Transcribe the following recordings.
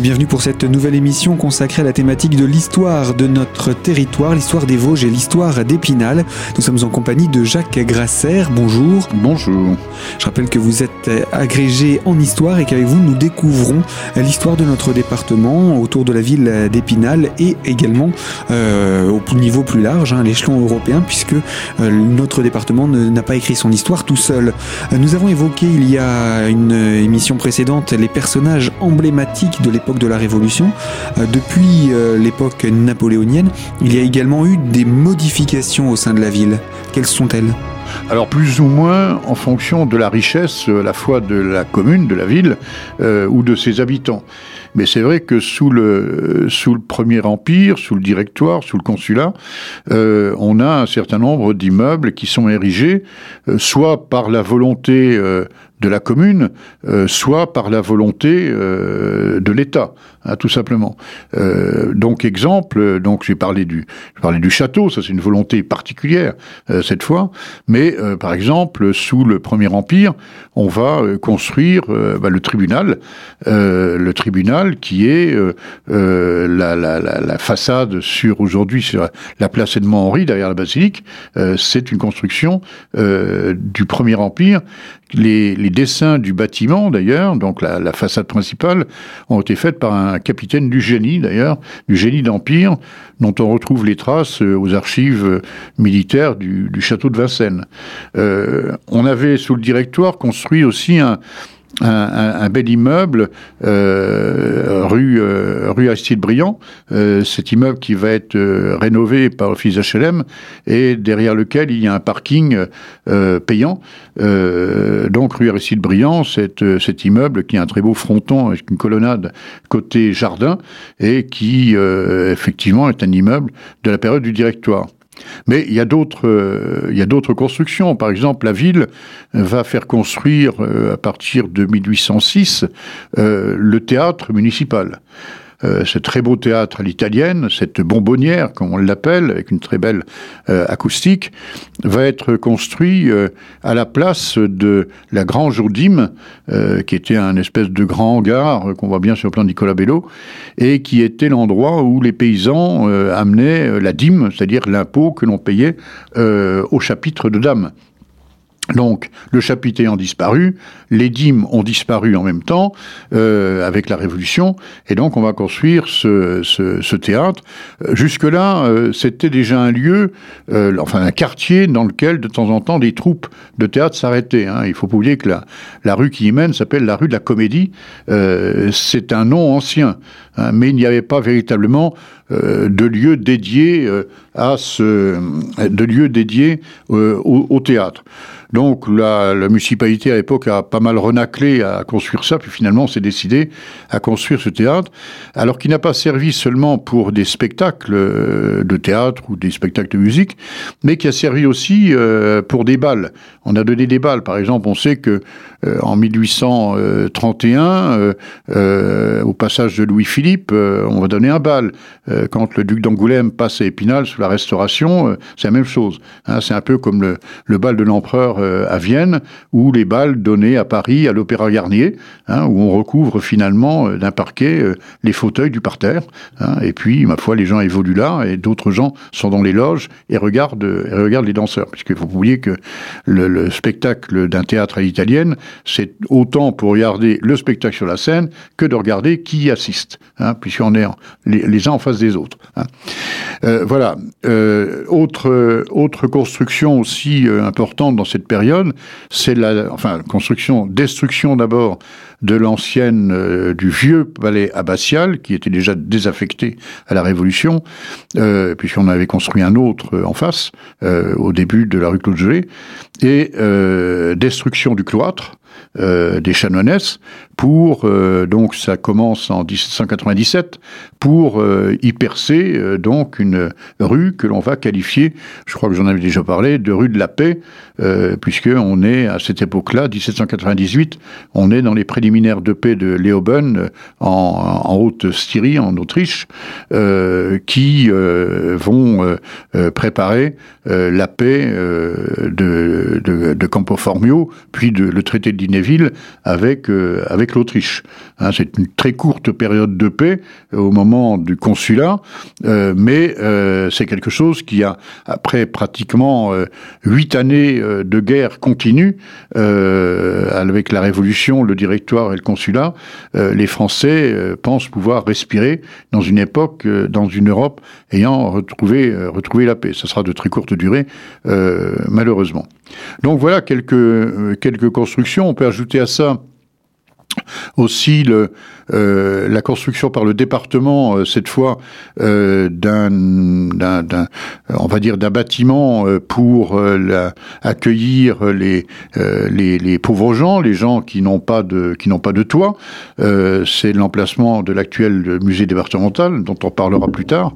bienvenue pour cette nouvelle émission consacrée à la thématique de l'histoire de notre territoire, l'histoire des Vosges et l'histoire d'Épinal. Nous sommes en compagnie de Jacques Grasser. Bonjour. Bonjour. Je rappelle que vous êtes agrégé en histoire et qu'avec vous nous découvrons l'histoire de notre département autour de la ville d'Épinal et également euh, au niveau plus large, hein, l'échelon européen, puisque euh, notre département n'a pas écrit son histoire tout seul. Nous avons évoqué il y a une émission précédente les personnages emblématiques de l'époque de la Révolution. Euh, depuis euh, l'époque napoléonienne, il y a également eu des modifications au sein de la ville. Quelles sont-elles? Alors plus ou moins en fonction de la richesse à la fois de la commune, de la ville euh, ou de ses habitants. Mais c'est vrai que sous le, sous le Premier Empire, sous le Directoire, sous le Consulat, on a un certain nombre d'immeubles qui sont érigés, soit par la volonté de la commune, euh, soit par la volonté euh, de l'État, hein, tout simplement. Euh, donc exemple, donc j'ai parlé du, parlé du château, ça c'est une volonté particulière cette fois, mais par exemple sous le Premier Empire, on va construire bah, le tribunal, le tribunal qui est la, la, façade sur aujourd'hui sur la place Edmond-Henri derrière la basilique, c'est une construction du Premier Empire. Les, dessins du bâtiment, d'ailleurs, donc la, façade principale, ont été faits par un capitaine du génie, d'ailleurs, du génie d'Empire, dont on retrouve les traces euh, aux archives euh, militaires du, château de Vincennes. Euh, on avait, sous le directoire, construit aussi un, un, bel immeuble euh, rue euh, rue Aristide Briand. Euh, cet immeuble qui va être rénové par l'office HLM et derrière lequel il y a un parking payant. donc rue Aristide Briand, cet immeuble qui a un très beau fronton avec une colonnade côté jardin et qui effectivement est un immeuble de la période du directoire. Mais il y a d'autres, euh, il y a d'autres constructions. Par exemple, la ville va faire construire euh, à partir de 1806 euh, le théâtre municipal. Euh, ce très beau théâtre à l'italienne, cette bonbonnière, comme on l'appelle, avec une très belle euh, acoustique, va être construit euh, à la place de la Grange aux qui était un espèce de grand hangar qu'on voit bien sur le plan de Nicolas Bello, et qui était l'endroit où les paysans amenaient la dîme, c'est-à-dire l'impôt que l'on payait au chapitre de dames. Donc, le chapitre ayant disparu, les dîmes ont disparu en même temps euh, avec la Révolution, et donc on va construire ce, ce, théâtre. Euh, jusque-là, euh, c'était déjà un lieu, enfin un quartier dans lequel de temps en temps des troupes de théâtre s'arrêtaient. Hein. Il faut pas oublier que la, la rue qui y mène s'appelle la rue de la Comédie. C'est un nom ancien, hein, mais il n'y avait pas véritablement de lieu dédié à ce, de lieu dédié au, au théâtre. Donc la, municipalité à l'époque a pas mal renaclé à construire ça, puis finalement on s'est décidé à construire ce théâtre, alors qu'il n'a pas servi seulement pour des spectacles euh, de théâtre ou des spectacles de musique, mais qui a servi aussi euh, pour des balles. On a donné des balles, par exemple, on sait que euh, en 1831, au passage de Louis-Philippe, on va donner un bal. quand le duc d'Angoulême passe à Épinal sous la Restauration, c'est la même chose. Hein. c'est un peu comme le bal de l'empereur euh, à Vienne, ou les balles données à Paris à l'Opéra Garnier, hein, où on recouvre finalement euh, d'un parquet euh, les fauteuils du parterre. Hein. et puis, ma foi, les gens évoluent là, et d'autres gens sont dans les loges et regardent, et regardent les danseurs. Puisqu'il faut oublier que le, spectacle d'un théâtre à l'italienne, c'est autant pour regarder le spectacle sur la scène que de regarder qui y assiste, hein, puisqu'on est les, uns en face des autres. Voilà. autre, autre construction aussi importante dans cette c'est la construction, destruction d'abord de l'ancienne, euh, du vieux palais abbatial, qui était déjà désaffecté à la Révolution, euh, puisqu'on avait construit un autre euh, en face, au début de la rue Claude et destruction du cloître, des chanoinesses pour donc ça commence en 1797 pour y percer donc une rue que l'on va qualifier, je crois que j'en avais déjà parlé, de rue de la paix puisque on est à cette époque-là, 1798, on est dans les préliminaires de paix de Leoben en, en Haute-Styrie, en Autriche, euh, qui euh, vont euh, préparer la paix de, de, de, Campo Formio, puis de, le traité de Dinéville avec, avec l'Autriche. Hein, c'est une très courte période de paix au moment du consulat, mais c'est quelque chose qui a, après pratiquement huit années de guerre continue, avec la Révolution, le directoire et le consulat, les Français pensent pouvoir respirer dans une époque, dans une Europe ayant retrouvé, retrouvé la paix. Ça sera de très courte durée, malheureusement. Donc voilà quelques, quelques constructions. On peut ajouter à ça aussi euh, la construction par le département, euh, cette fois, euh, d'un, on va dire, d'un bâtiment pour accueillir les, les, les, pauvres gens, les gens qui n'ont pas de, qui n'ont pas de toit. c'est l'emplacement de l'actuel musée départemental, dont on parlera plus tard.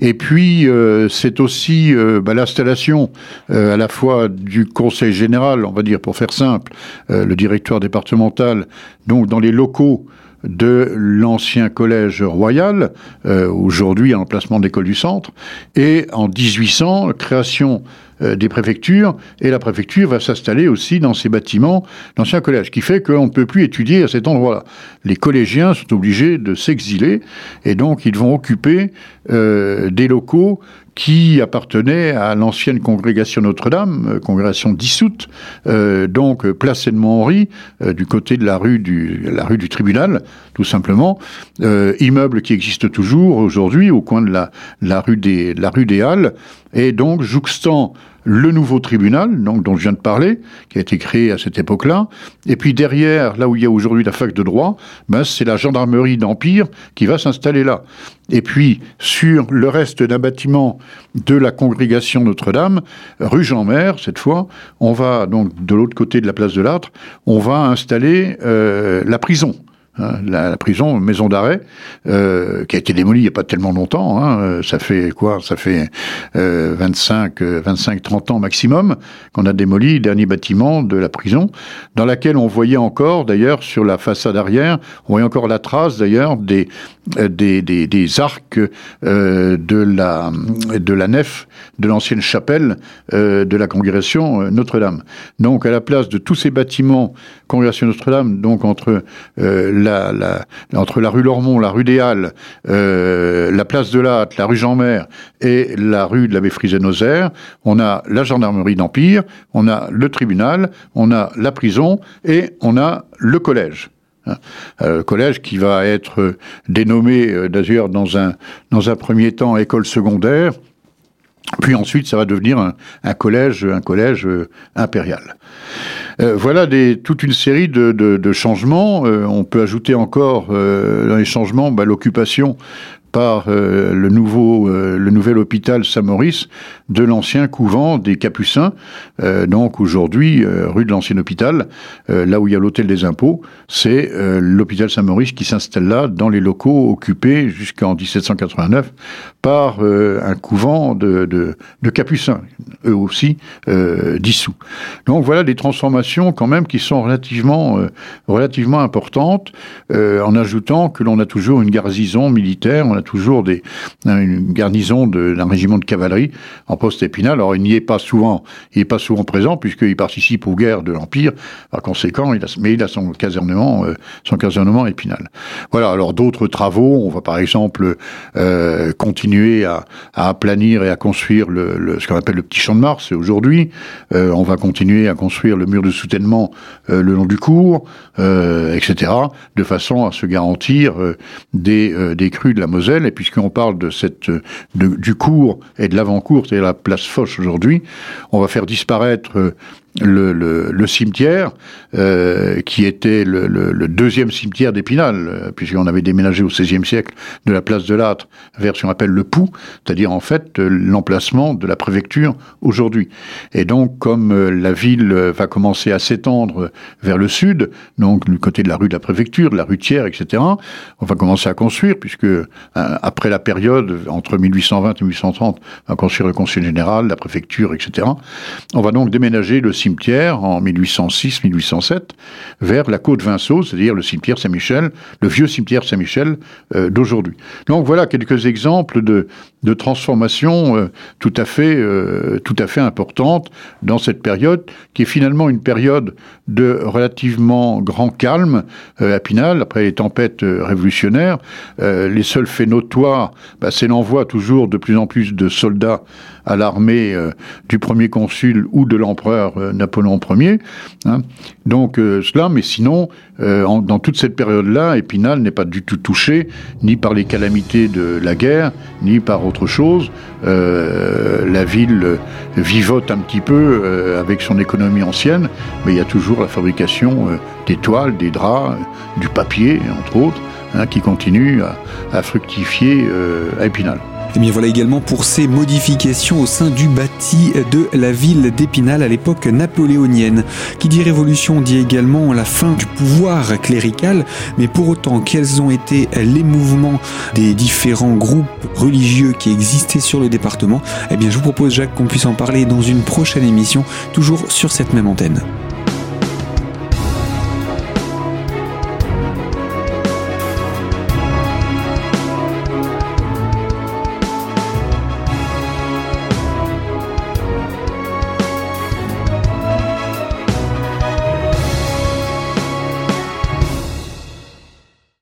Et puis, c'est aussi bah, l'installation à la fois du conseil général, on va dire, pour faire simple, le directoire départemental, donc dans les locaux de l'ancien collège royal, euh, aujourd'hui en emplacement d'école du centre, et en 1800, création euh, des préfectures, et la préfecture va s'installer aussi dans ces bâtiments d'ancien collège, ce qui fait qu'on ne peut plus étudier à cet endroit-là. Les collégiens sont obligés de s'exiler, et donc ils vont occuper euh, des locaux qui appartenait à l'ancienne congrégation Notre-Dame, euh, congrégation dissoute, euh, donc place Edmond-Henri, du côté de la rue du, tribunal, tout simplement. immeuble qui existe toujours aujourd'hui au coin de la rue des Halles, et donc jouxtant le nouveau tribunal, donc, dont je viens de parler, qui a été créé à cette époque-là. Et puis derrière, là où il y a aujourd'hui la fac de droit, ben, c'est la gendarmerie d'Empire qui va s'installer là. Et puis, sur le reste d'un bâtiment de la congrégation Notre-Dame, rue Jean-Mer, cette fois, on va, donc de l'autre côté de la place de l'Âtre, on va installer euh, la prison. Hein, la, prison, maison d'arrêt, euh, qui a été démolie il n'y a pas tellement longtemps. Hein, euh, ça fait quoi Ça fait euh, 25, 25, 30 ans maximum qu'on a démoli le dernier bâtiment de la prison, dans laquelle on voyait encore, d'ailleurs, sur la façade arrière, on voyait encore la trace, d'ailleurs, des, euh, arcs euh, de, la, de la nef de l'ancienne chapelle euh, de la congrégation Notre-Dame. Donc, à la place de tous ces bâtiments, congrégation Notre-Dame, donc entre entre la rue Lormont, la rue des Halles, euh, la place de Latte, la rue Jean-Mer et la rue de l'abbé Friset-Nosaire, on a la gendarmerie d'Empire, on a le tribunal, on a la prison et on a le collège. Hein. Euh, collège qui va être dénommé euh, d'ailleurs dans un, dans un premier temps école secondaire, puis ensuite, ça va devenir un, collège, un collège euh, impérial. Euh, voilà toute une série de changements. Euh, on peut ajouter encore dans les changements bah, l'occupation par euh, le, nouveau, euh, le nouvel hôpital Saint-Maurice de l'ancien couvent des Capucins. Euh, donc aujourd'hui, rue de l'ancien hôpital, là où il y a l'hôtel des impôts, c'est l'hôpital Saint-Maurice qui s'installe là dans les locaux occupés jusqu'en 1789 par un couvent de, Capucins, eux aussi dissous. Donc voilà des transformations quand même qui sont relativement, relativement importantes, en ajoutant que l'on a toujours une garnison militaire, toujours des, une garnison d'un régiment de cavalerie en poste épinal. Alors il n'y est pas souvent, il est pas souvent présent puisqu'il participe aux guerres de l'Empire. Par conséquent, mais il a son casernement, euh, son casernement épinal. Voilà. Alors d'autres travaux, on va par exemple euh, continuer à, à, aplanir et à construire le, ce qu'on appelle le petit champ de Mars aujourd'hui. Euh, on va continuer à construire le mur de soutènement le long du cours, etc. De façon à se garantir des, des crues de la Moselle et puisqu'on parle du cours et de l'avant-cours, c'est-à-dire la place Foch aujourd'hui, on va faire disparaître le, cimetière, euh, qui était le, le deuxième cimetière d'Épinal, euh, puisqu'on avait déménagé au XVIe siècle de la place de l'Âtre vers ce qu'on appelle le Pou, c'est-à-dire en fait euh, l'emplacement de la préfecture aujourd'hui. Et donc, comme la ville va commencer à s'étendre vers le sud, donc du côté de la rue de la préfecture, de la rue Thiers, etc., on va commencer à construire, puisque après la période entre 1820 et 1830, on va construire le conseil général, la préfecture, etc. On va donc déménager le cimetière en 1806-1807 vers la côte Vinceau, c'est-à-dire le cimetière Saint-Michel, le vieux cimetière Saint-Michel euh, d'aujourd'hui. Donc voilà quelques exemples de, de transformations euh, tout à fait euh, tout à fait importantes dans cette période qui est finalement une période de relativement grand calme à Pinal après les tempêtes révolutionnaires. les seuls faits notoires, bah, c'est l'envoi toujours de plus en plus de soldats à l'armée du premier consul ou de l'empereur Napoléon Ier. Hein. Donc cela, mais sinon, dans toute cette période-là, Épinal n'est pas du tout touché ni par les calamités de la guerre, ni par autre chose. Euh, la ville vivote un petit peu euh, avec son économie ancienne, mais il y a toujours la fabrication euh, des toiles, des draps, du papier, entre autres, hein, qui continue à, à fructifier à Épinal. Et eh bien voilà également pour ces modifications au sein du bâti de la ville d'Épinal à l'époque napoléonienne. Qui dit révolution dit également la fin du pouvoir clérical, mais pour autant quels ont été les mouvements des différents groupes religieux qui existaient sur le département, eh bien je vous propose Jacques qu'on puisse en parler dans une prochaine émission, toujours sur cette même antenne.